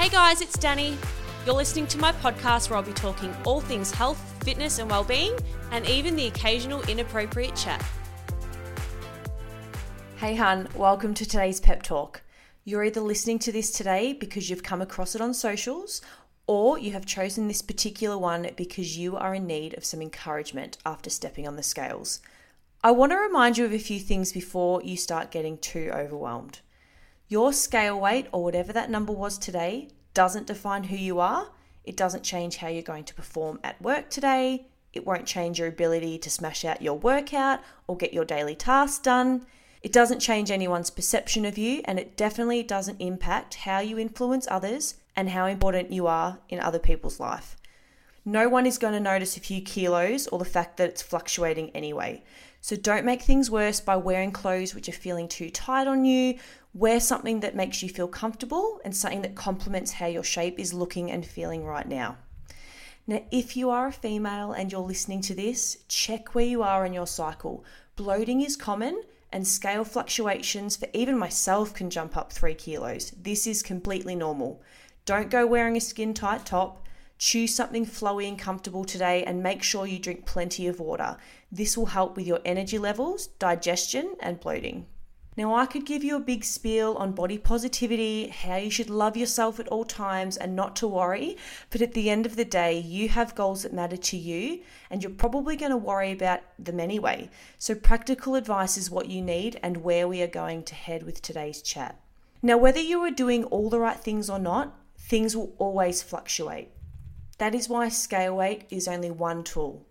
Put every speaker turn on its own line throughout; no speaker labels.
Hey guys, it's Dannii. You're listening to my podcast where I'll be talking all things health, fitness, and well-being, and even the occasional inappropriate chat. Hey hun, welcome to today's pep talk. You're either listening to this today because you've come across it on socials, or you have chosen this particular one because you are in need of some encouragement after stepping on the scales. I want to remind you of a few things before you start getting too overwhelmed. Your scale weight, or whatever that number was today, doesn't define who you are. It doesn't change how you're going to perform at work today. It won't change your ability to smash out your workout or get your daily tasks done. It doesn't change anyone's perception of you, and it definitely doesn't impact how you influence others and how important you are in other people's life. No one is going to notice a few kilos or the fact that it's fluctuating anyway. So don't make things worse by wearing clothes which are feeling too tight on you. Wear something that makes you feel comfortable and something that complements how your shape is looking and feeling right now. Now, if you are a female and you're listening to this, check where you are in your cycle. Bloating is common and scale fluctuations for even myself can jump up three kilos. This is completely normal. Don't go wearing a skin tight top. Choose something flowy and comfortable today and make sure you drink plenty of water. This will help with your energy levels, digestion, and bloating. Now, I could give you a big spiel on body positivity, how you should love yourself at all times and not to worry, but at the end of the day, you have goals that matter to you and you're probably going to worry about them anyway. So, practical advice is what you need and where we are going to head with today's chat. Now, whether you are doing all the right things or not, things will always fluctuate. That is why scale weight is only one tool.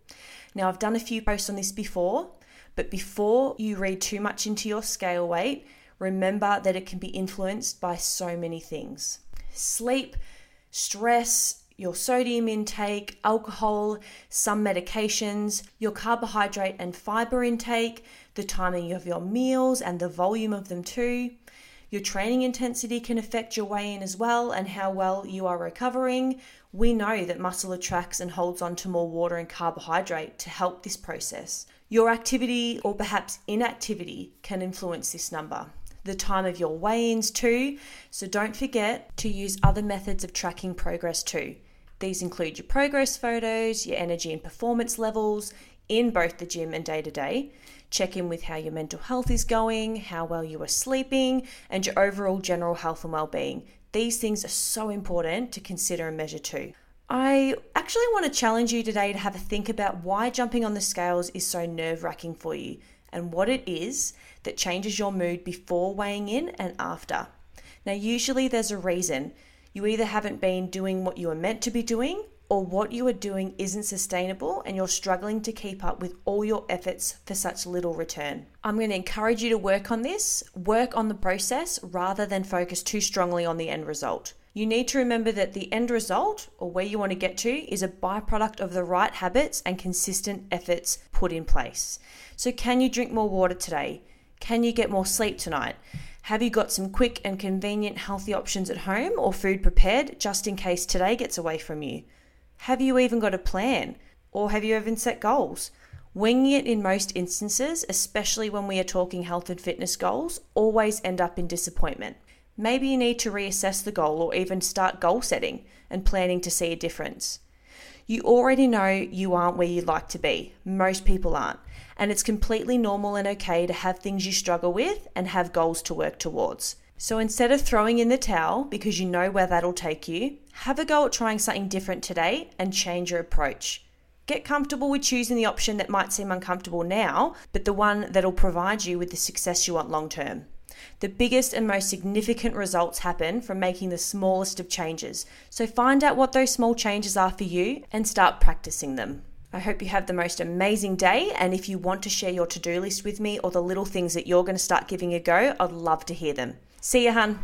Now, I've done a few posts on this before, but before you read too much into your scale weight, remember that it can be influenced by so many things sleep, stress, your sodium intake, alcohol, some medications, your carbohydrate and fiber intake, the timing of your meals and the volume of them too. Your training intensity can affect your weigh in as well and how well you are recovering. We know that muscle attracts and holds on to more water and carbohydrate to help this process. Your activity or perhaps inactivity can influence this number. The time of your weigh ins, too, so don't forget to use other methods of tracking progress, too. These include your progress photos, your energy and performance levels in both the gym and day to day. Check in with how your mental health is going, how well you are sleeping, and your overall general health and well being. These things are so important to consider and measure too. I actually want to challenge you today to have a think about why jumping on the scales is so nerve wracking for you and what it is that changes your mood before weighing in and after. Now, usually there's a reason. You either haven't been doing what you are meant to be doing, or what you are doing isn't sustainable and you're struggling to keep up with all your efforts for such little return. I'm going to encourage you to work on this, work on the process rather than focus too strongly on the end result. You need to remember that the end result, or where you want to get to, is a byproduct of the right habits and consistent efforts put in place. So, can you drink more water today? Can you get more sleep tonight? Have you got some quick and convenient healthy options at home or food prepared just in case today gets away from you? Have you even got a plan? Or have you even set goals? Winging it in most instances, especially when we are talking health and fitness goals, always end up in disappointment. Maybe you need to reassess the goal or even start goal setting and planning to see a difference. You already know you aren't where you'd like to be. Most people aren't. And it's completely normal and okay to have things you struggle with and have goals to work towards. So instead of throwing in the towel because you know where that'll take you, have a go at trying something different today and change your approach. Get comfortable with choosing the option that might seem uncomfortable now, but the one that'll provide you with the success you want long term. The biggest and most significant results happen from making the smallest of changes. So find out what those small changes are for you and start practicing them. I hope you have the most amazing day. And if you want to share your to do list with me or the little things that you're going to start giving a go, I'd love to hear them. See you, hun.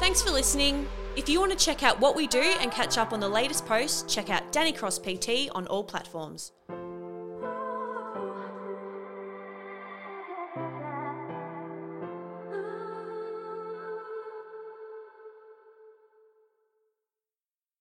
Thanks for listening. If you want to check out what we do and catch up on the latest posts, check out Dannii Cross PT on all platforms.